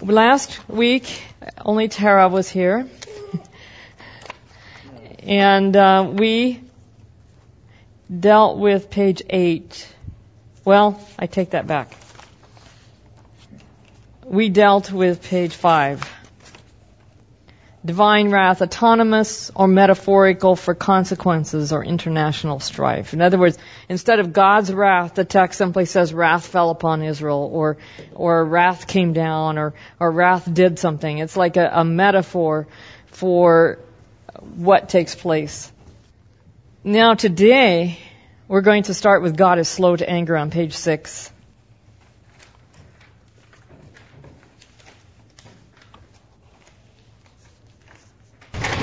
Last week, only Tara was here. and uh, we dealt with page 8. Well, I take that back. We dealt with page 5 divine wrath autonomous or metaphorical for consequences or international strife. In other words, instead of God's wrath, the text simply says wrath fell upon Israel or, or wrath came down or, or wrath did something. It's like a, a metaphor for what takes place. Now today, we're going to start with God is slow to anger on page six.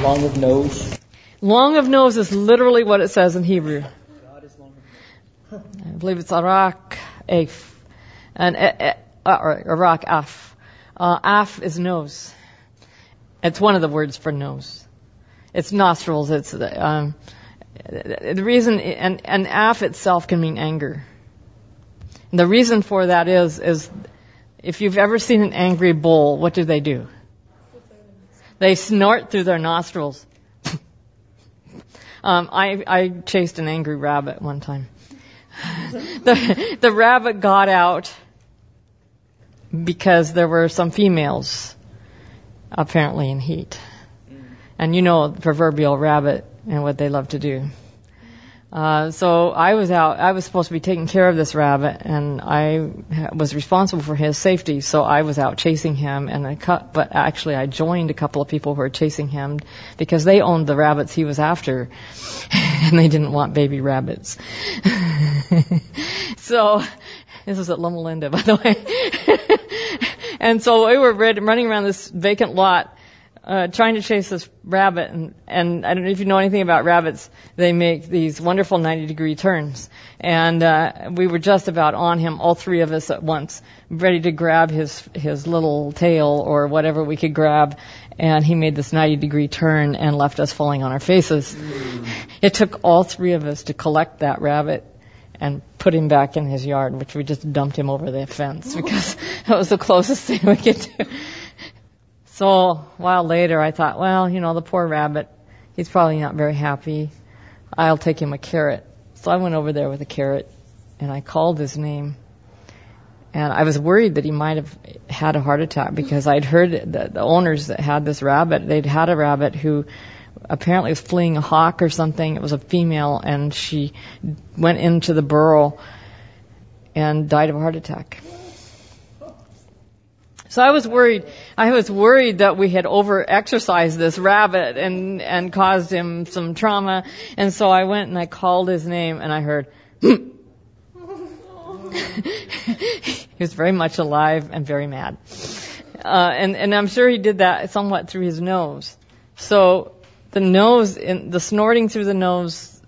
Long of nose. Long of nose is literally what it says in Hebrew. I believe it's arak af. And uh, uh, arak af. Uh, af is nose. It's one of the words for nose. It's nostrils. It's um, the reason, and, and af itself can mean anger. And the reason for that is, is if you've ever seen an angry bull, what do they do? They snort through their nostrils. um, I, I chased an angry rabbit one time. the, the rabbit got out because there were some females apparently in heat. And you know the proverbial rabbit and what they love to do. Uh, so I was out. I was supposed to be taking care of this rabbit, and I was responsible for his safety. So I was out chasing him, and I cut. But actually, I joined a couple of people who were chasing him because they owned the rabbits he was after, and they didn't want baby rabbits. so this was at Loma Linda, by the way. and so we were running around this vacant lot uh, trying to chase this rabbit, and, and I don't know if you know anything about rabbits. They make these wonderful 90 degree turns, and uh, we were just about on him, all three of us at once, ready to grab his his little tail or whatever we could grab, and he made this 90 degree turn and left us falling on our faces. It took all three of us to collect that rabbit and put him back in his yard, which we just dumped him over the fence because that was the closest thing we could do. So a while later, I thought, well, you know, the poor rabbit, he's probably not very happy. I'll take him a carrot. So I went over there with a carrot and I called his name. And I was worried that he might have had a heart attack because I'd heard that the owners that had this rabbit, they'd had a rabbit who apparently was fleeing a hawk or something. It was a female and she went into the burrow and died of a heart attack. So I was worried. I was worried that we had over exercised this rabbit and and caused him some trauma. And so I went and I called his name and I heard. he was very much alive and very mad. Uh, and and I'm sure he did that somewhat through his nose. So the nose, in, the snorting through the nose,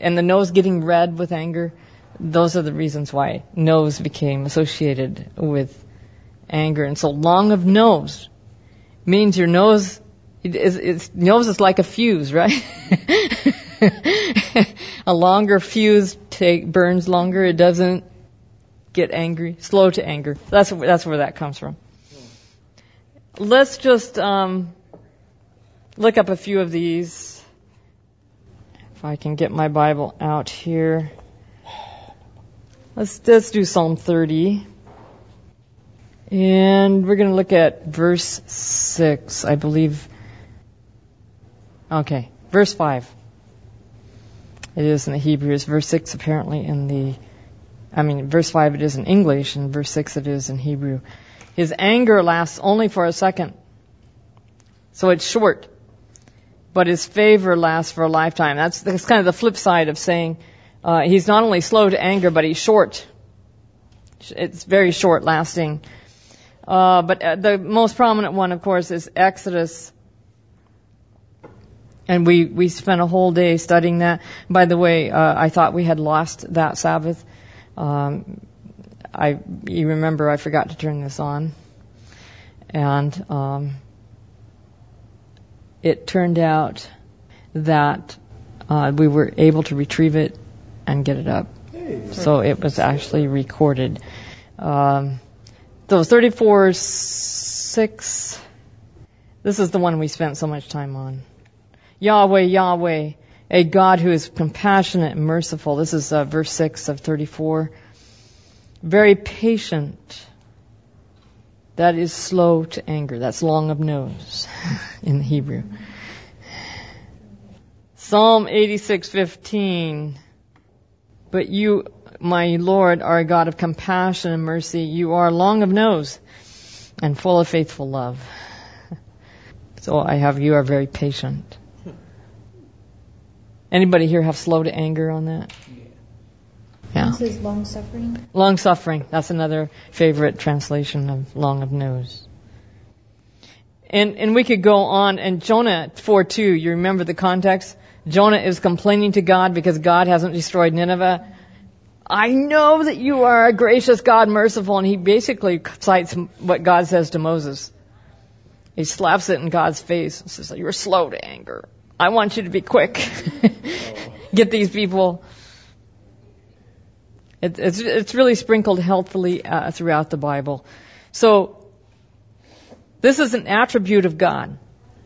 and the nose getting red with anger, those are the reasons why nose became associated with anger. And so long of nose means your nose nose is like a fuse, right? a longer fuse take, burns longer. It doesn't get angry, slow to anger. That's that's where that comes from. Let's just um, look up a few of these. If I can get my Bible out here. Let's let's do Psalm 30. And we're going to look at verse 6, I believe. Okay, verse 5. It is in the Hebrews. Verse 6 apparently in the, I mean, verse 5 it is in English, and verse 6 it is in Hebrew. His anger lasts only for a second. So it's short. But his favor lasts for a lifetime. That's, that's kind of the flip side of saying uh, he's not only slow to anger, but he's short. It's very short lasting. Uh, but uh, the most prominent one, of course, is Exodus. And we, we spent a whole day studying that. By the way, uh, I thought we had lost that Sabbath. Um, I, you remember I forgot to turn this on. And, um, it turned out that, uh, we were able to retrieve it and get it up. So it was actually recorded. Um, so 34 6. This is the one we spent so much time on. Yahweh, Yahweh, a God who is compassionate and merciful. This is uh, verse 6 of 34. Very patient. That is slow to anger. That's long of nose in the Hebrew. Psalm 86:15. But you, my Lord, are a God of compassion and mercy. You are long of nose and full of faithful love. So I have you are very patient. Anybody here have slow to anger on that? Yeah. This is long suffering. Long suffering. That's another favorite translation of long of nose. And and we could go on and Jonah 4 2, you remember the context? Jonah is complaining to God because God hasn't destroyed Nineveh. I know that you are a gracious God, merciful, and he basically cites what God says to Moses. He slaps it in God's face and says, You're slow to anger. I want you to be quick. Get these people. It, it's, it's really sprinkled healthily uh, throughout the Bible. So, this is an attribute of God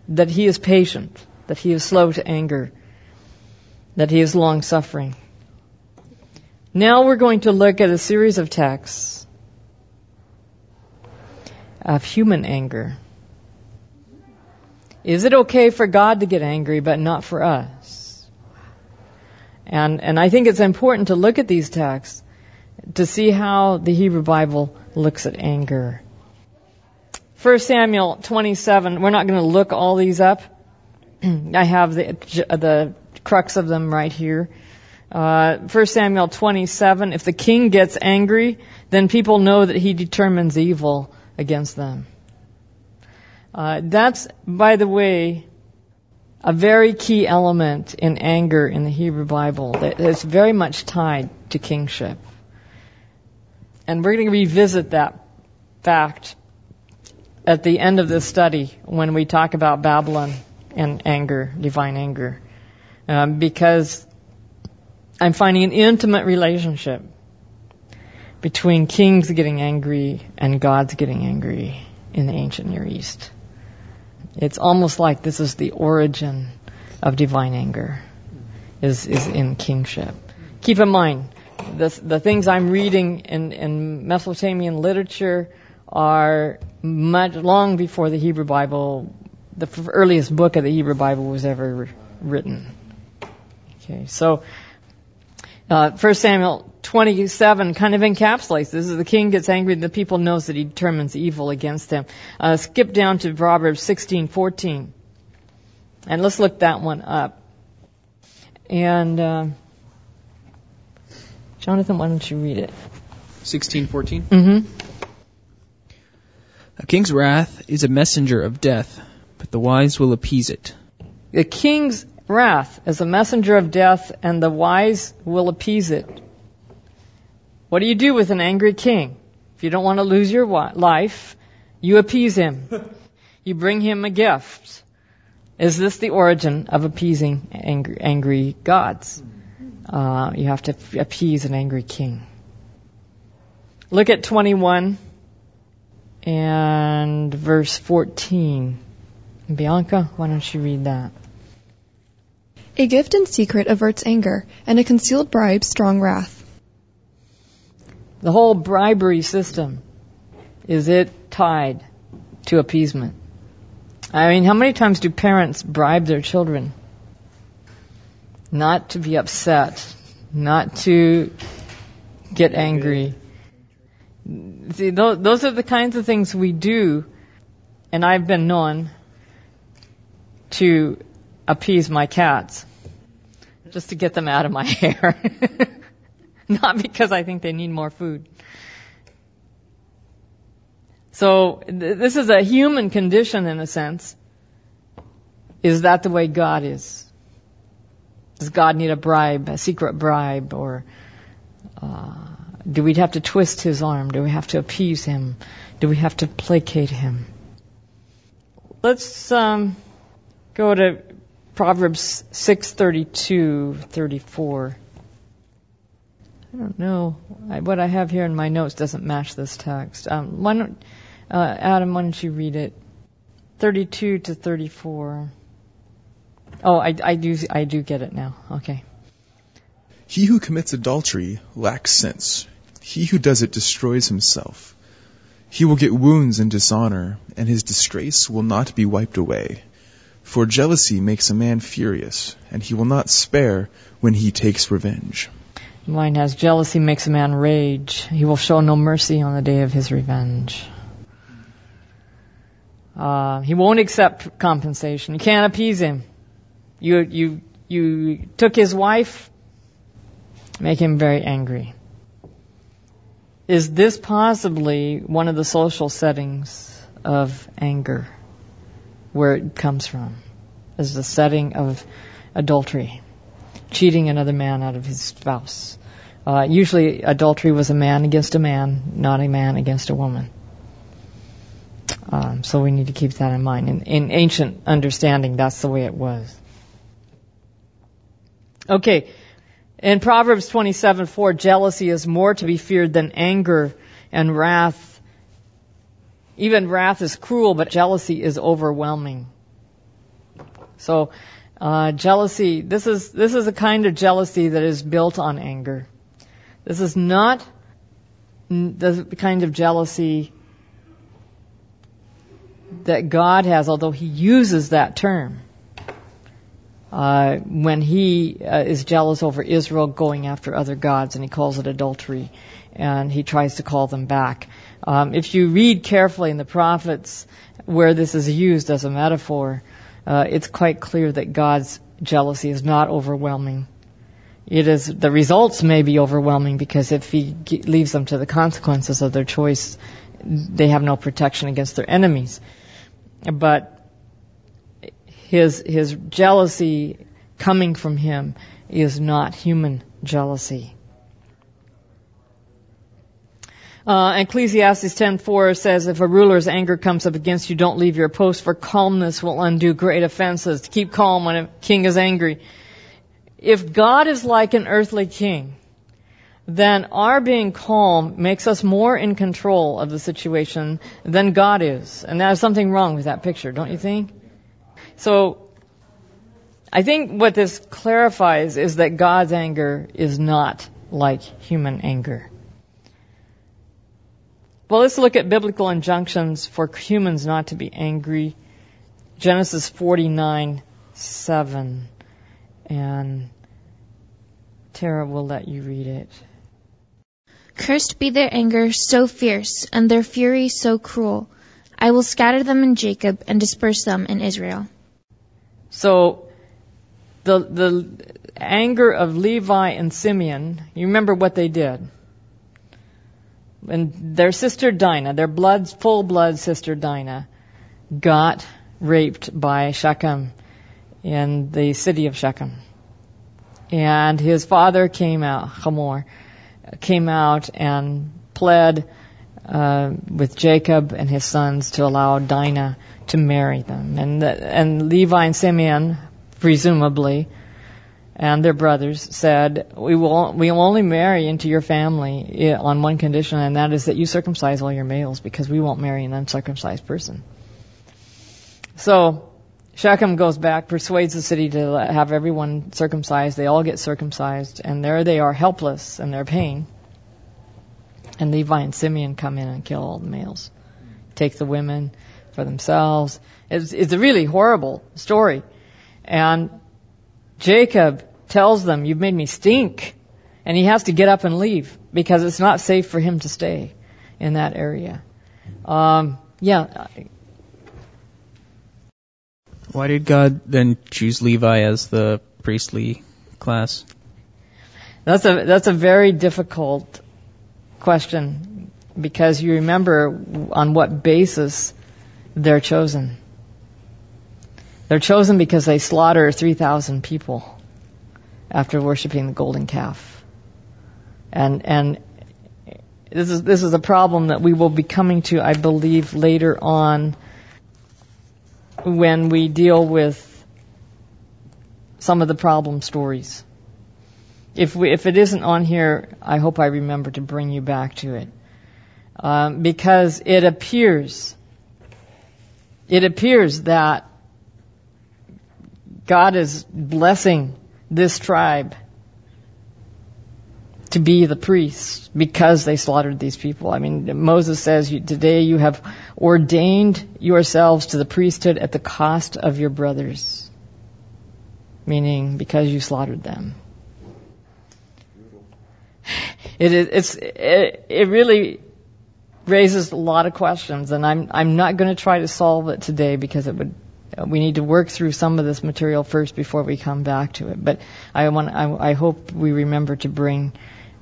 that He is patient, that He is slow to anger, that He is long suffering. Now we're going to look at a series of texts of human anger. Is it okay for God to get angry, but not for us? And, and I think it's important to look at these texts to see how the Hebrew Bible looks at anger. 1 Samuel 27, we're not going to look all these up. I have the, the crux of them right here. Uh, 1 Samuel 27, if the king gets angry, then people know that he determines evil against them. Uh, that's, by the way, a very key element in anger in the Hebrew Bible is very much tied to kingship. And we're going to revisit that fact at the end of this study when we talk about Babylon and anger, divine anger. Um, because I'm finding an intimate relationship between kings getting angry and gods getting angry in the ancient Near East. It's almost like this is the origin of divine anger, is, is in kingship. Keep in mind, the, the things I'm reading in, in Mesopotamian literature are much long before the Hebrew Bible, the earliest book of the Hebrew Bible was ever written. Okay, so uh, 1 Samuel 27 kind of encapsulates this. The king gets angry, the people knows that he determines evil against them. Uh, skip down to Proverbs 16:14, and let's look that one up. And uh, Jonathan, why don't you read it? 1614. Mm-hmm. A king's wrath is a messenger of death, but the wise will appease it. The king's wrath is a messenger of death, and the wise will appease it. What do you do with an angry king? If you don't want to lose your life, you appease him. You bring him a gift. Is this the origin of appeasing angry, angry gods? Uh, you have to appease an angry king. Look at 21 and verse 14. Bianca, why don't you read that? A gift in secret averts anger, and a concealed bribe strong wrath. The whole bribery system, is it tied to appeasement? I mean, how many times do parents bribe their children? Not to be upset, not to get angry. See, those are the kinds of things we do, and I've been known to appease my cats just to get them out of my hair. Not because I think they need more food. So th- this is a human condition in a sense. Is that the way God is? Does God need a bribe, a secret bribe, or uh, do we have to twist his arm? Do we have to appease him? Do we have to placate him? Let's um, go to Proverbs 6:32, 34. I don't know. I, what I have here in my notes doesn't match this text. Um, why don't Uh, Adam, why don't you read it? 32 to 34. Oh, I, I do I do get it now. Okay. He who commits adultery lacks sense. He who does it destroys himself. He will get wounds and dishonor, and his disgrace will not be wiped away. For jealousy makes a man furious, and he will not spare when he takes revenge. Mine has jealousy makes a man rage. He will show no mercy on the day of his revenge. Uh, he won't accept compensation. You can't appease him. You, you, you took his wife, make him very angry. Is this possibly one of the social settings of anger? Where it comes from? Is the setting of adultery. Cheating another man out of his spouse. Uh, usually adultery was a man against a man, not a man against a woman. Um, so we need to keep that in mind. In, in ancient understanding, that's the way it was. Okay. In Proverbs 27:4, jealousy is more to be feared than anger and wrath. Even wrath is cruel, but jealousy is overwhelming. So, uh, jealousy, this is, this is a kind of jealousy that is built on anger. This is not the kind of jealousy that God has, although He uses that term. Uh, when he uh, is jealous over Israel going after other gods, and he calls it adultery, and he tries to call them back. Um, if you read carefully in the prophets where this is used as a metaphor, uh, it's quite clear that God's jealousy is not overwhelming. It is the results may be overwhelming because if he leaves them to the consequences of their choice, they have no protection against their enemies. But his his jealousy coming from him is not human jealousy. Uh, Ecclesiastes 10:4 says, "If a ruler's anger comes up against you, don't leave your post, for calmness will undo great offenses." To keep calm when a king is angry. If God is like an earthly king, then our being calm makes us more in control of the situation than God is. And there's something wrong with that picture, don't you think? So, I think what this clarifies is that God's anger is not like human anger. Well, let's look at biblical injunctions for humans not to be angry. Genesis 49, 7. And Tara will let you read it. Cursed be their anger so fierce, and their fury so cruel. I will scatter them in Jacob and disperse them in Israel. So, the, the anger of Levi and Simeon, you remember what they did. And their sister Dinah, their blood, full blood sister Dinah, got raped by Shechem in the city of Shechem. And his father came out, Hamor, came out and pled uh, with Jacob and his sons to allow Dinah to marry them. And, and Levi and Simeon, presumably, and their brothers said, we will, we will only marry into your family eh, on one condition, and that is that you circumcise all your males, because we won't marry an uncircumcised person. So, Shechem goes back, persuades the city to have everyone circumcised. They all get circumcised, and there they are, helpless in their pain. And Levi and Simeon come in and kill all the males, take the women for themselves. It's, it's a really horrible story. And Jacob tells them, You've made me stink. And he has to get up and leave because it's not safe for him to stay in that area. Um, yeah, Why did God then choose Levi as the priestly class? That's a that's a very difficult question because you remember on what basis they're chosen. They're chosen because they slaughter 3,000 people after worshiping the golden calf. And and this is this is a problem that we will be coming to, I believe, later on when we deal with some of the problem stories. If we, if it isn't on here, I hope I remember to bring you back to it. um, because it appears, it appears that God is blessing this tribe to be the priests because they slaughtered these people. I mean, Moses says, Today you have ordained yourselves to the priesthood at the cost of your brothers, meaning because you slaughtered them. It, it's, it, it really raises a lot of questions, and I'm, I'm not going to try to solve it today because it would Uh, we need to work through some of this material first before we come back to it. But I want, I, I hope we remember to bring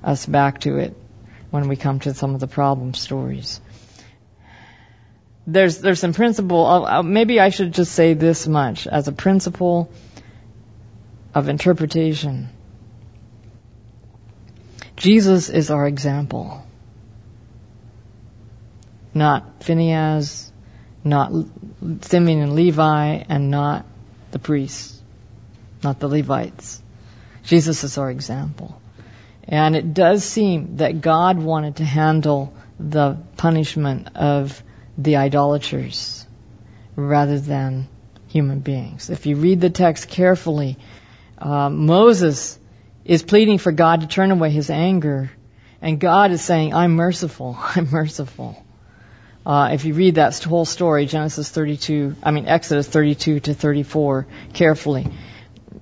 us back to it when we come to some of the problem stories. There's there's some principle. Maybe I should just say this much as a principle of interpretation. Jesus is our example, not Phinehas, not Simeon and Levi, and not the priests, not the Levites. Jesus is our example. And it does seem that God wanted to handle the punishment of the idolaters rather than human beings. If you read the text carefully, uh, Moses is pleading for God to turn away his anger, and God is saying, I'm merciful, I'm merciful. Uh, if you read that whole story, Genesis 32, I mean Exodus 32 to 34, carefully,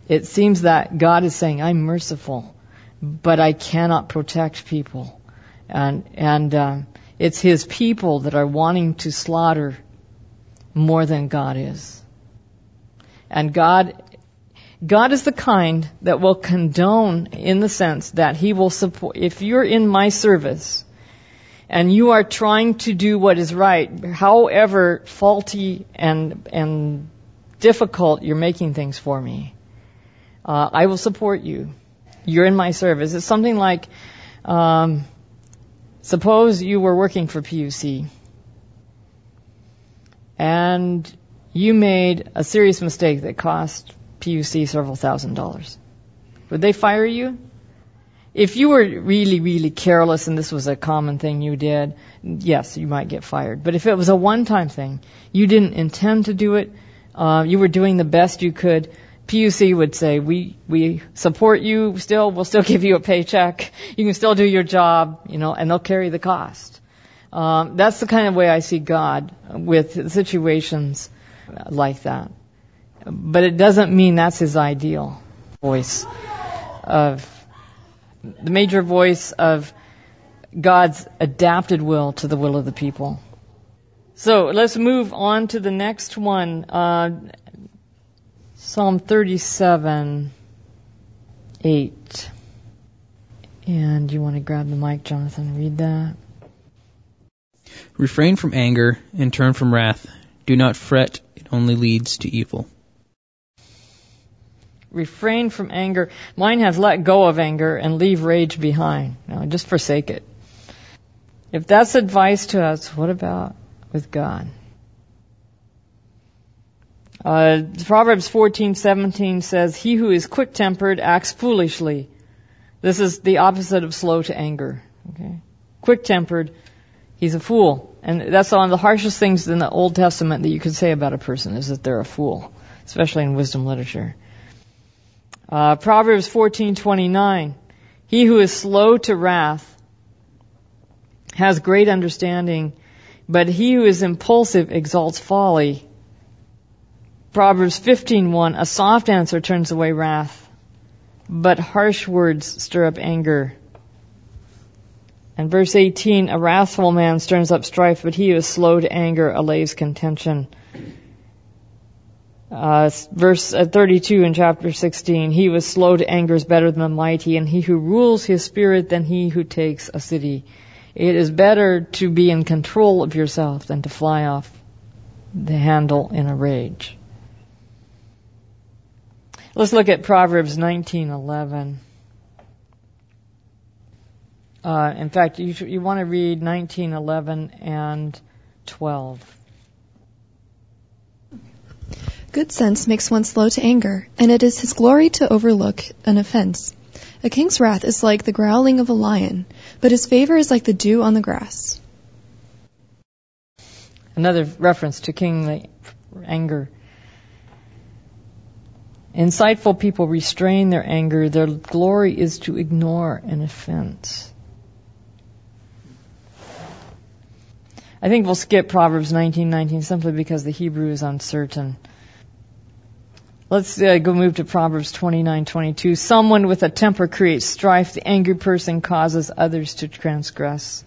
it seems that God is saying, I'm merciful but I cannot protect people. And, and uh, it's his people that are wanting to slaughter more than God is. And God, God is the kind that will condone in the sense that he will support, if you're in my service, and you are trying to do what is right, however faulty and and difficult you're making things for me, uh, I will support you you're in my service. It's something like, um, suppose you were working for PUC and you made a serious mistake that cost PUC several thousand dollars. Would they fire you? If you were really, really careless and this was a common thing you did, yes, you might get fired. But if it was a one-time thing, you didn't intend to do it, uh, you were doing the best you could, PUC would say, we, we support you still, we'll still give you a paycheck, you can still do your job, you know, and they'll carry the cost. Um, that's the kind of way I see God with situations like that. But it doesn't mean that's his ideal voice of, the major voice of God's adapted will to the will of the people. So let's move on to the next one. Uh, Psalm 37, 8. And you want to grab the mic, Jonathan, read that? Refrain from anger and turn from wrath. Do not fret, it only leads to evil. Refrain from anger. Mine has let go of anger and leave rage behind. No, just forsake it. If that's advice to us, what about with God? Uh, Proverbs 14:17 says, "He who is quick-tempered acts foolishly." This is the opposite of slow to anger. Okay, quick-tempered, he's a fool, and that's one of the harshest things in the Old Testament that you could say about a person is that they're a fool, especially in wisdom literature. Uh, Proverbs 14:29, "He who is slow to wrath has great understanding, but he who is impulsive exalts folly." Proverbs 15:1 A soft answer turns away wrath, but harsh words stir up anger. And verse 18 A wrathful man stirs up strife, but he who is slow to anger allays contention. Uh, verse uh, 32 in chapter 16 He was slow to anger is better than the mighty, and he who rules his spirit than he who takes a city. It is better to be in control of yourself than to fly off the handle in a rage. Let's look at Proverbs 19:11. Uh, in fact, you, you want to read 19:11 and 12. Good sense makes one slow to anger, and it is his glory to overlook an offense. A king's wrath is like the growling of a lion, but his favor is like the dew on the grass. Another reference to kingly anger. Insightful people restrain their anger. Their glory is to ignore an offense. I think we'll skip Proverbs 19:19 simply because the Hebrew is uncertain. Let's uh, go move to Proverbs 29:22. Someone with a temper creates strife. The angry person causes others to transgress.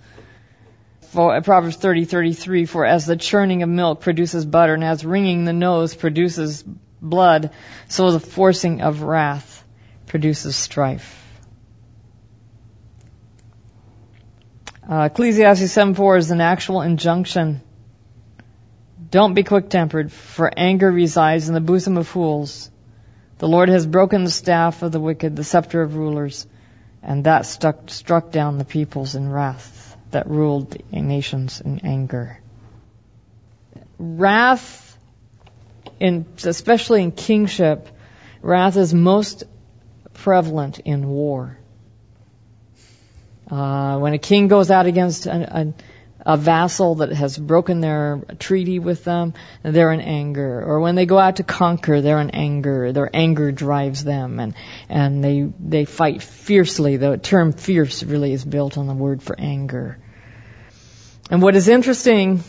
For, uh, Proverbs 30:33. For as the churning of milk produces butter, and as wringing the nose produces blood, so the forcing of wrath produces strife. Uh, Ecclesiastes 7:4 is an actual injunction. Don't be quick-tempered, for anger resides in the bosom of fools. The Lord has broken the staff of the wicked, the scepter of rulers, and that stuck, struck down the peoples in wrath that ruled the nations in anger. Wrath, in, especially in kingship, wrath is most prevalent in war. Uh, when a king goes out against an, a, a, vassal that has broken their treaty with them, they're in anger. Or when they go out to conquer, they're in anger. Their anger drives them, and and they they fight fiercely. The term "fierce" really is built on the word for anger. And what is interesting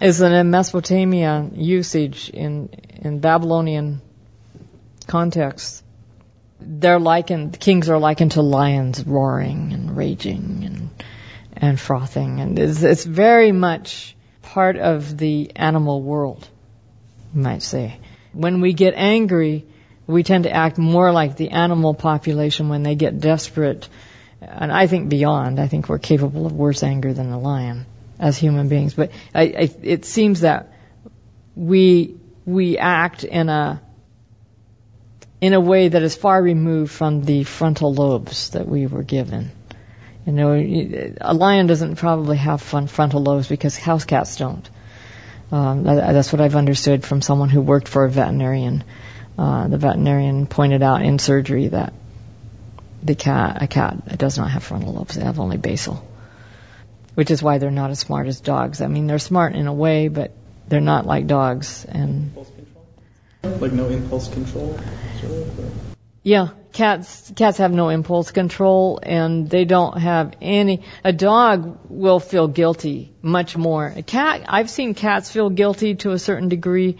is that in Mesopotamia usage in in Babylonian context, they're likened, kings are likened to lions roaring and raging and, and frothing. And it's, it's very much part of the animal world, you might say. When we get angry, we tend to act more like the animal population when they get desperate. And I think beyond, I think we're capable of worse anger than the lion as human beings. But I, I, it seems that we, we act in a, in a way that is far removed from the frontal lobes that we were given. You know, a lion doesn't probably have frontal lobes because house cats don't. Um, that's what I've understood from someone who worked for a veterinarian. Uh, the veterinarian pointed out in surgery that the cat, a cat, does not have frontal lobes; they have only basal, which is why they're not as smart as dogs. I mean, they're smart in a way, but they're not like dogs. And like no impulse control. Yeah, cats cats have no impulse control, and they don't have any. A dog will feel guilty much more. A cat, I've seen cats feel guilty to a certain degree,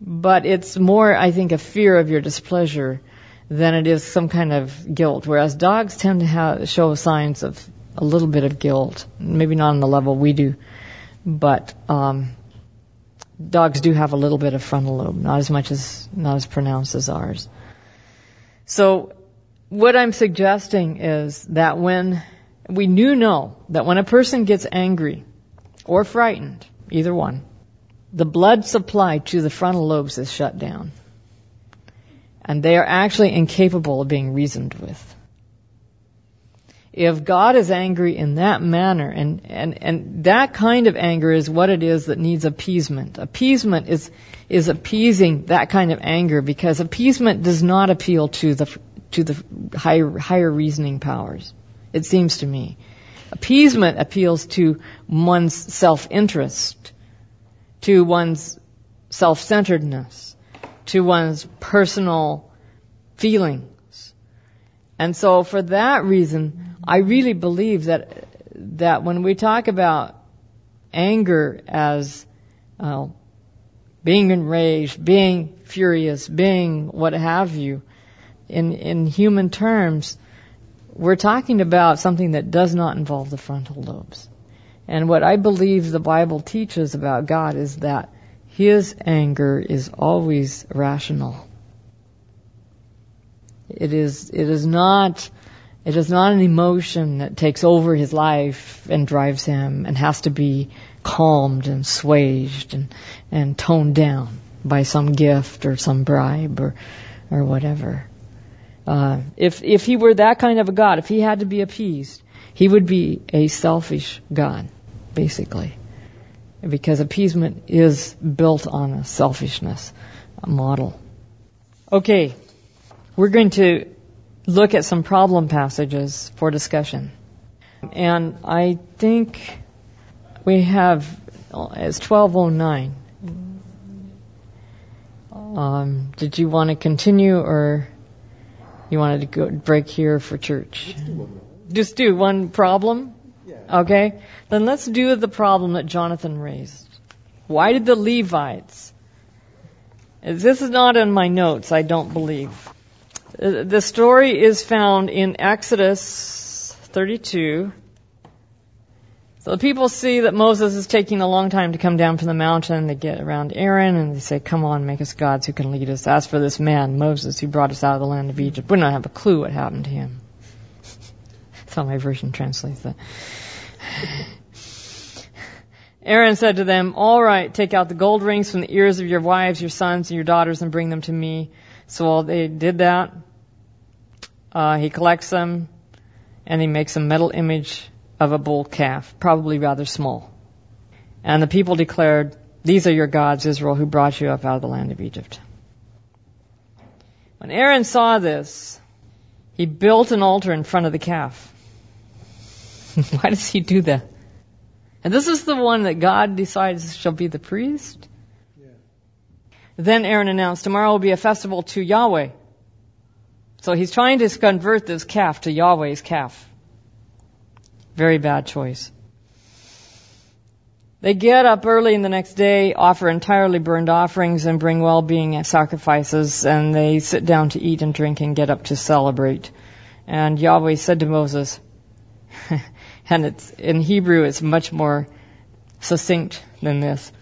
but it's more, I think, a fear of your displeasure than it is some kind of guilt. Whereas dogs tend to have, show signs of a little bit of guilt, maybe not on the level we do, but um, dogs do have a little bit of frontal lobe, not as much as, not as pronounced as ours. So, what I'm suggesting is that when we do know that when a person gets angry or frightened, either one, the blood supply to the frontal lobes is shut down. And they are actually incapable of being reasoned with if God is angry in that manner, and, and, and that kind of anger is what it is that needs appeasement. Appeasement is, is appeasing that kind of anger because appeasement does not appeal to the, to the higher, higher reasoning powers. It seems to me. Appeasement appeals to one's self-interest, to one's self-centeredness, to one's personal feelings. And so for that reason, I really believe that that when we talk about anger as uh, being enraged, being furious, being what have you, in in human terms, we're talking about something that does not involve the frontal lobes. And what I believe the Bible teaches about God is that His anger is always rational. It is it is not it is not an emotion that takes over his life and drives him and has to be calmed and swaged and, and toned down by some gift or some bribe or, or whatever. Uh, if, if he were that kind of a God, if he had to be appeased, he would be a selfish God, basically. Because appeasement is built on a selfishness model. Okay. We're going to look at some problem passages for discussion. And I think we have it's 1209. Um, did you want to continue or you wanted to go break here for church? Just do one problem? Okay. Then let's do the problem that Jonathan raised. Why did the Levites? This is not in my notes, I don't believe. The story is found in Exodus 32. So the people see that Moses is taking a long time to come down from the mountain. They get around Aaron and they say, come on, make us gods who can lead us. As for this man, Moses, who brought us out of the land of Egypt, we don't have a clue what happened to him. That's how my version translates that. Aaron said to them, All right, take out the gold rings from the ears of your wives, your sons, and your daughters, and bring them to me. So they did that. Uh, he collects them, and he makes a metal image of a bull calf, probably rather small. And the people declared, These are your gods, Israel, who brought you up out of the land of Egypt. When Aaron saw this, he built an altar in front of the calf. Why does he do that? And this is the one that God decides shall be the priest. Yeah. Then Aaron announced, tomorrow will be a festival to Yahweh. So he's trying to convert this calf to Yahweh's calf. Very bad choice. They get up early in the next day, offer entirely burned offerings, and bring well-being sacrifices, and they sit down to eat and drink and get up to celebrate. And Yahweh said to Moses, and it's in Hebrew it's much more succinct than this.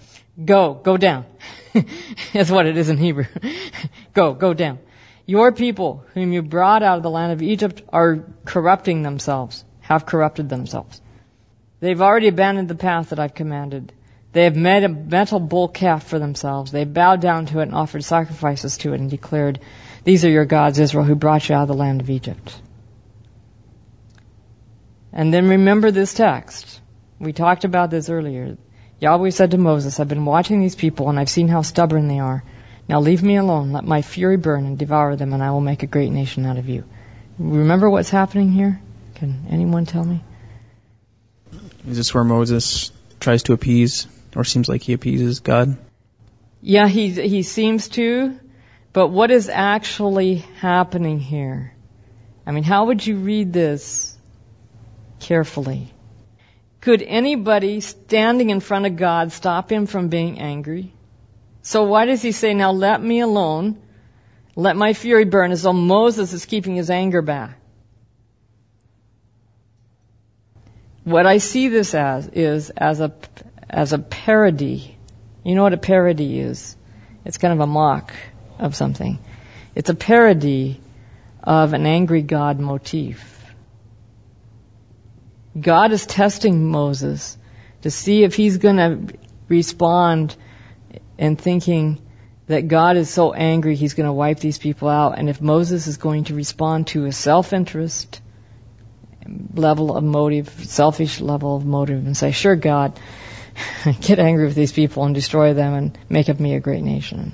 Go, go down. That's what it is in Hebrew. go, go down. Your people, whom you brought out of the land of Egypt, are corrupting themselves, have corrupted themselves. They've already abandoned the path that I've commanded. They have made a metal bull calf for themselves. They bowed down to it and offered sacrifices to it and declared, These are your gods, Israel, who brought you out of the land of Egypt. And then remember this text. We talked about this earlier. Yahweh said to Moses, I've been watching these people and I've seen how stubborn they are. Now leave me alone. Let my fury burn and devour them and I will make a great nation out of you. Remember what's happening here? Can anyone tell me? Is this where Moses tries to appease, or seems like he appeases God? Yeah, he, he seems to, but what is actually happening here? I mean, how would you read this carefully? Could anybody standing in front of God stop him from being angry? So why does he say, now let me alone, let my fury burn, as though Moses is keeping his anger back? What I see this as is as a, as a parody. You know what a parody is? It's kind of a mock of something. It's a parody of an angry God motif. God is testing Moses to see if he's going to respond and thinking that God is so angry he's going to wipe these people out. And if Moses is going to respond to a self-interest level of motive, selfish level of motive and say, sure God, get angry with these people and destroy them and make of me a great nation.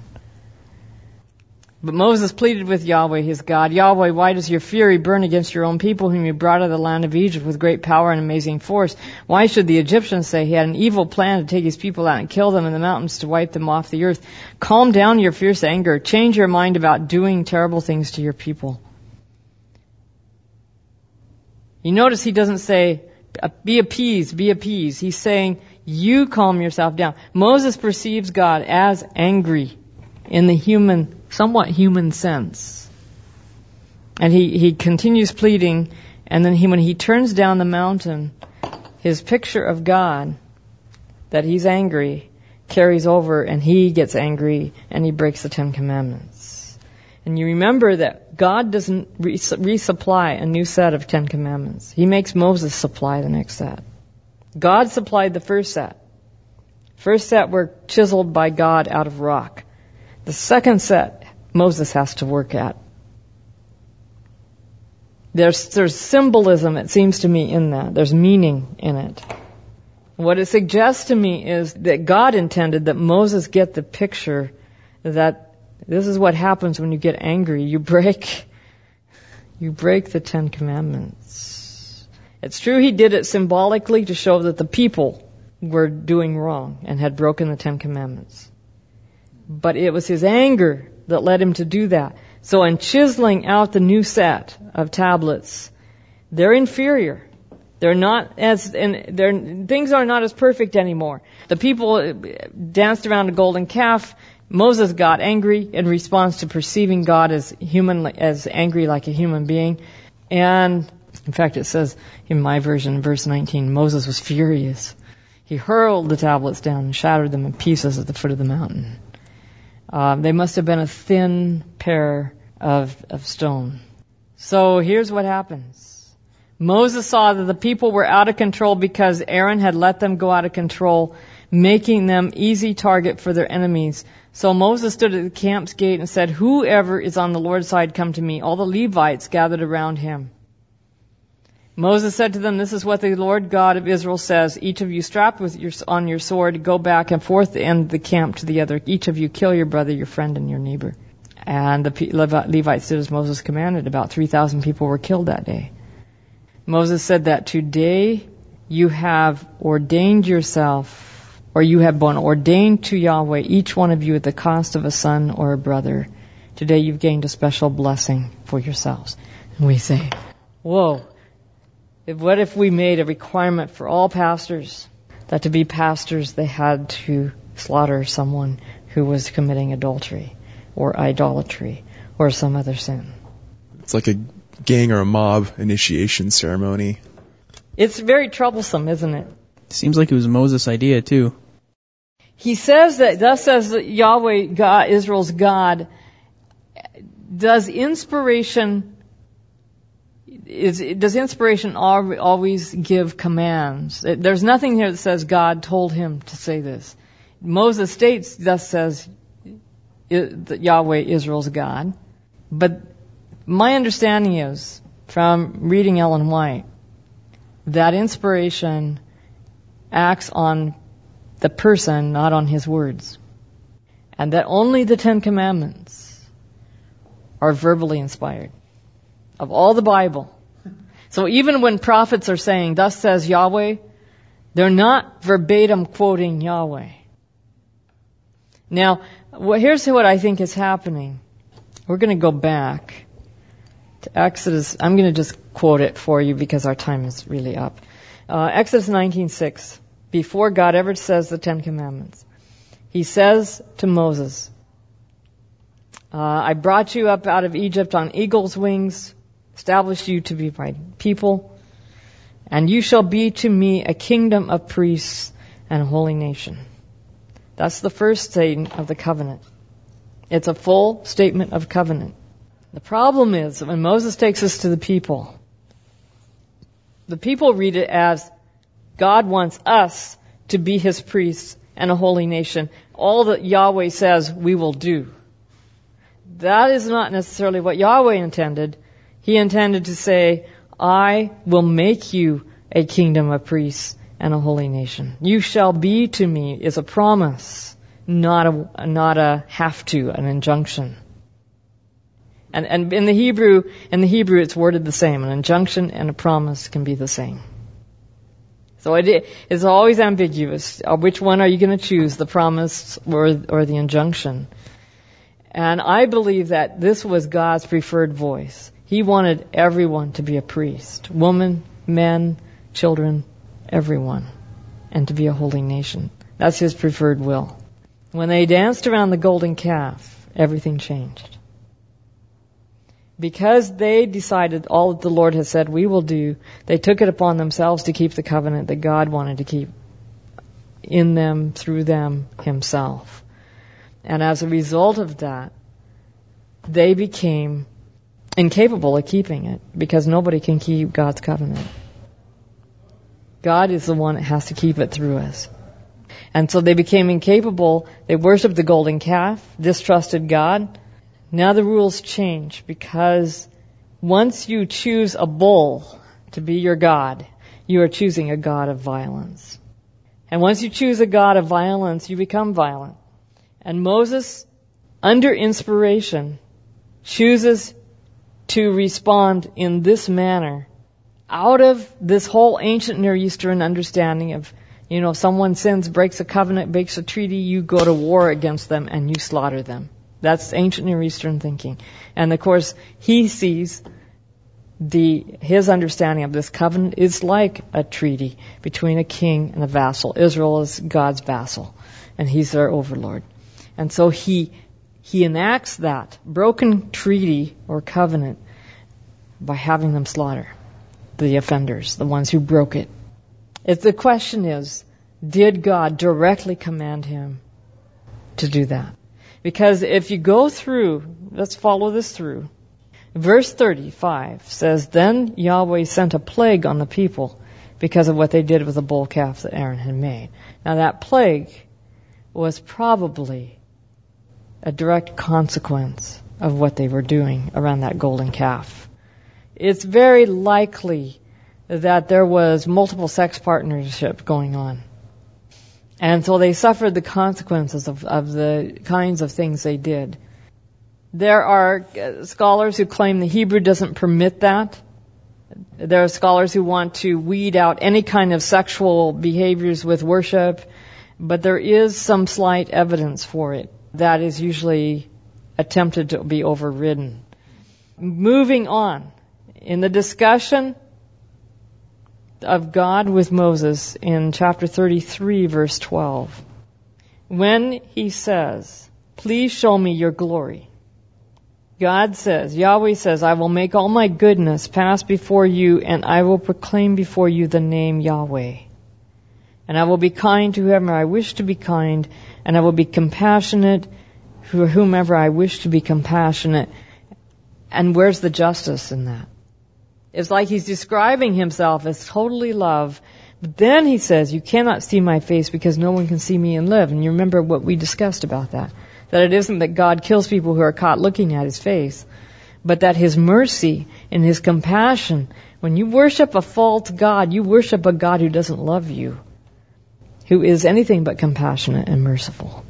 But Moses pleaded with Yahweh, his God, Yahweh, why does your fury burn against your own people whom you brought out of the land of Egypt with great power and amazing force? Why should the Egyptians say he had an evil plan to take his people out and kill them in the mountains to wipe them off the earth? Calm down your fierce anger. Change your mind about doing terrible things to your people. You notice he doesn't say, be appeased, be appeased. He's saying, you calm yourself down. Moses perceives God as angry in the human, somewhat human sense. And he, he continues pleading, and then he, when he turns down the mountain, his picture of God, that he's angry, carries over and he gets angry and he breaks the Ten Commandments. And you remember that God doesn't res- resupply a new set of Ten Commandments. He makes Moses supply the next set. God supplied the first set. First set were chiseled by God out of rock. The second set, Moses has to work at. There's, there's symbolism, it seems to me, in that. There's meaning in it. What it suggests to me is that God intended that Moses get the picture that this is what happens when you get angry. You break, you break the Ten Commandments. It's true he did it symbolically to show that the people were doing wrong and had broken the Ten Commandments. But it was his anger that led him to do that. So in chiseling out the new set of tablets, they're inferior. They're not as, and they're, things are not as perfect anymore. The people danced around a golden calf. Moses got angry in response to perceiving God as human, as angry like a human being. And in fact, it says in my version, verse 19, Moses was furious. He hurled the tablets down and shattered them in pieces at the foot of the mountain. Um, they must have been a thin pair of, of stone. So here's what happens. Moses saw that the people were out of control because Aaron had let them go out of control, making them easy target for their enemies. So Moses stood at the camp's gate and said, Whoever is on the Lord's side, come to me. All the Levites gathered around him. Moses said to them, This is what the Lord God of Israel says. Each of you with your, on your sword, go back and forth end the camp to the other. Each of you kill your brother, your friend, and your neighbor. And the Levites did as Moses commanded. About 3,000 people were killed that day. Moses said that today you have ordained yourself, or you have been ordained to Yahweh, each one of you at the cost of a son or a brother. Today you've gained a special blessing for yourselves. And we say, whoa, what if we made a requirement for all pastors that to be pastors they had to slaughter someone who was committing adultery or idolatry or some other sin? It's like a gang or a mob initiation ceremony. It's very troublesome, isn't it? Seems like it was Moses' idea too. He says that, thus says Yahweh, God, Israel's God, does inspiration, is, does inspiration always give commands? There's nothing here that says God told him to say this. Moses states, thus says that Yahweh, Israel's God. But my understanding is, from reading Ellen White, that inspiration acts on the person, not on his words. And that only the Ten Commandments are verbally inspired of all the Bible. So even when prophets are saying, thus says Yahweh, they're not verbatim quoting Yahweh. Now, here's what I think is happening. We're going to go back to Exodus. I'm going to just quote it for you because our time is really up. Uh, Exodus 19:6. Before God ever says the Ten Commandments, He says to Moses, uh, "I brought you up out of Egypt on eagle's wings, established you to be my people, and you shall be to me a kingdom of priests and a holy nation." That's the first statement of the covenant. It's a full statement of covenant. The problem is when Moses takes us to the people, the people read it as God wants us to be his priests and a holy nation. All that Yahweh says we will do. That is not necessarily what Yahweh intended. He intended to say, I will make you a kingdom of priests and a holy nation. You shall be to me is a promise, not a, not a have to, an injunction. And, and in the Hebrew, in the Hebrew, it's worded the same. An injunction and a promise can be the same. So it is always ambiguous. Uh, which one are you going to choose, the promise or, or the injunction? And I believe that this was God's preferred voice. He wanted everyone to be a priest. Woman, men, children, everyone. And to be a holy nation. That's His preferred will. When they danced around the golden calf, everything changed because they decided all that the Lord has said we will do, they took it upon themselves to keep the covenant that God wanted to keep in them, through them, Himself. And as a result of that, they became incapable of keeping it because nobody can keep God's covenant. God is the one that has to keep it through us. And so they became incapable. They worshiped the golden calf, distrusted God, now the rules change because once you choose a bull to be your God, you are choosing a God of violence. And once you choose a God of violence, you become violent. And Moses, under inspiration, chooses to respond in this manner out of this whole ancient Near Eastern understanding of You know, if someone sins, breaks a covenant, breaks a treaty, you go to war against them and you slaughter them. That's ancient Near Eastern thinking. And of course, he sees the, his understanding of this covenant is like a treaty between a king and a vassal. Israel is God's vassal and he's their overlord. And so he, he enacts that broken treaty or covenant by having them slaughter the offenders, the ones who broke it. If the question is, did God directly command him to do that? Because if you go through, let's follow this through. Verse 35 says, Then Yahweh sent a plague on the people because of what they did with the bull calf that Aaron had made. Now that plague was probably a direct consequence of what they were doing around that golden calf. It's very likely that there was multiple sex partnership going on. And so they suffered the consequences of, of the kinds of things they did. There are scholars who claim the Hebrew doesn't permit that. There are scholars who want to weed out any kind of sexual behaviors with worship, but there is some slight evidence for it. That is usually attempted to be overridden. Moving on. In the discussion of God with Moses in chapter 33 verse 12. When he says, please show me your glory. God says, Yahweh says, I will make all my goodness pass before you and I will proclaim before you the name Yahweh. And I will be kind to whomever I wish to be kind and I will be compassionate for whomever I wish to be compassionate. And where's the justice in that? It's like he's describing himself as totally love. But then he says, you cannot see my face because no one can see me and live. And you remember what we discussed about that. That it isn't that God kills people who are caught looking at his face, but that his mercy and his compassion, when you worship a false God, you worship a God who doesn't love you, who is anything but compassionate and merciful.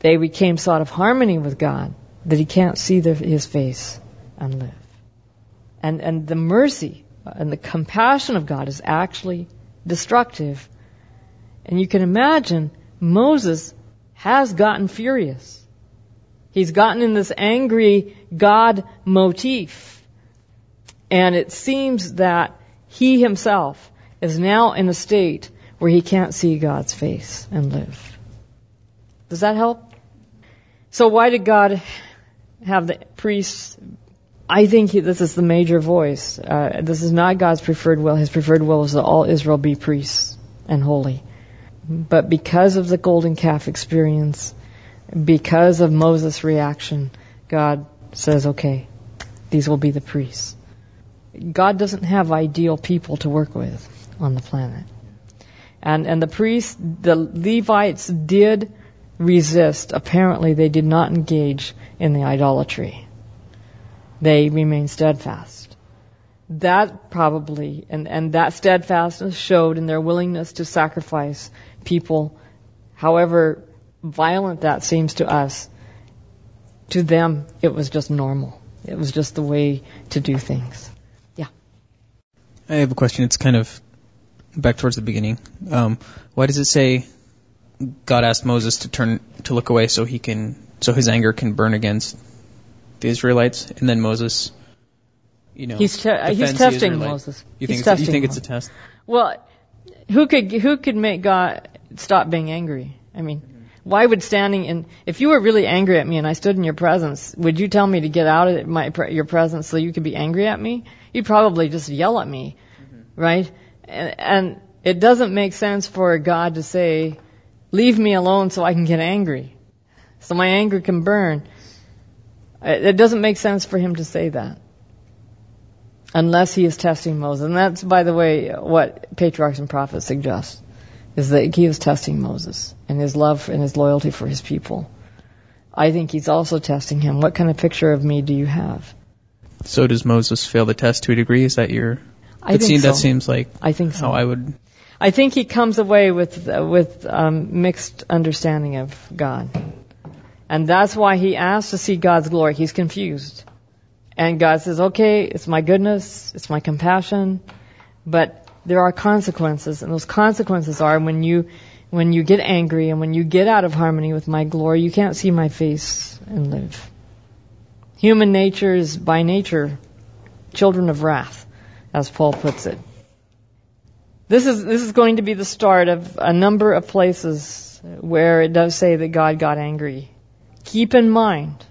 They became sort of harmony with God, that he can't see their, his face and live. And, and the mercy and the compassion of God is actually destructive. And you can imagine Moses has gotten furious. He's gotten in this angry God motif. And it seems that he himself is now in a state where he can't see God's face and live. Does that help? So why did God have the priests I think he, this is the major voice. Uh, this is not God's preferred will. His preferred will is that all Israel be priests and holy. But because of the golden calf experience, because of Moses' reaction, God says, okay, these will be the priests. God doesn't have ideal people to work with on the planet. And, and the priests, the Levites did resist. Apparently they did not engage in the idolatry they remained steadfast. That probably, and, and that steadfastness showed in their willingness to sacrifice people, however violent that seems to us. To them, it was just normal. It was just the way to do things. Yeah. I have a question. It's kind of back towards the beginning. Um, why does it say God asked Moses to turn to look away so he can so his anger can burn against the Israelites, and then Moses, you know, he's te- he's testing Moses. You think, it's, you think it's a test? Well, who could who could make God stop being angry? I mean, mm-hmm. why would standing in if you were really angry at me and I stood in your presence, would you tell me to get out of my your presence so you could be angry at me? You'd probably just yell at me, mm-hmm. right? And, it doesn't make sense for God to say, "Leave me alone so I can get angry." So my anger can burn. It doesn't make sense for him to say that. Unless he is testing Moses. And that's, by the way, what patriarchs and prophets suggest. Is that he is testing Moses and his love and his loyalty for his people. I think he's also testing him. What kind of picture of me do you have? So does Moses fail the test to a degree? Is that your? I think seems, so. That seems like I think so. how I would. I think he comes away with uh, with um, mixed understanding of God. And that's why he asks to see God's glory. He's confused. And God says, okay, it's my goodness, it's my compassion, but there are consequences, and those consequences are when you when you get angry and when you get out of harmony with my glory, you can't see my face and live. Human nature is by nature children of wrath, as Paul puts it. This is this is going to be the start of a number of places where it does say that God got angry. Keep in mind,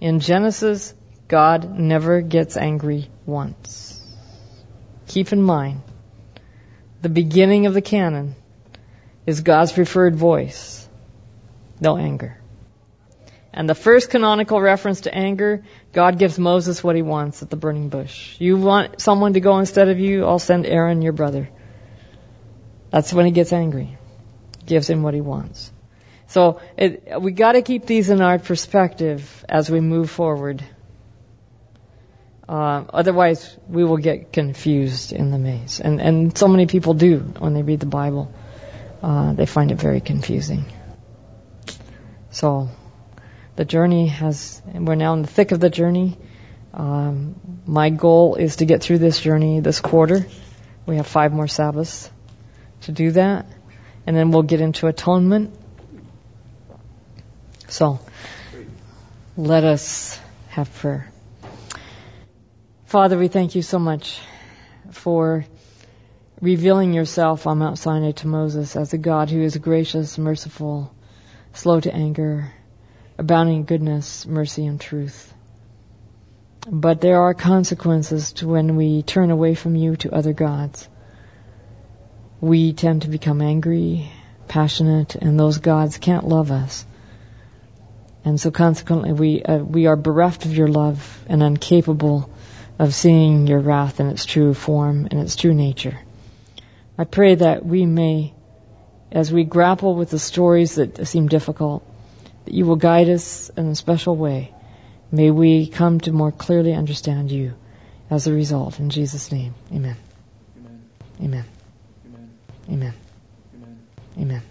in Genesis, God never gets angry once. Keep in mind, the beginning of the canon is God's preferred voice, no anger. And the first canonical reference to anger, God gives Moses what he wants at the burning bush. You want someone to go instead of you, I'll send Aaron, your brother. That's when he gets angry. Gives him what he wants. So it, we got to keep these in our perspective as we move forward. Uh, otherwise, we will get confused in the maze, and and so many people do when they read the Bible. Uh, they find it very confusing. So, the journey has. We're now in the thick of the journey. Um, my goal is to get through this journey this quarter. We have five more Sabbaths to do that, and then we'll get into atonement. So, let us have prayer. Father, we thank you so much for revealing yourself on Mount Sinai to Moses as a God who is gracious, merciful, slow to anger, abounding in goodness, mercy, and truth. But there are consequences to when we turn away from you to other gods. We tend to become angry, passionate, and those gods can't love us. And so consequently we, uh, we are bereft of your love and incapable of seeing your wrath in its true form and its true nature. I pray that we may, as we grapple with the stories that seem difficult, that you will guide us in a special way. May we come to more clearly understand you as a result. In Jesus' name, amen. Amen. Amen. Amen. Amen. Amen.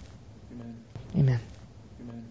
Amen.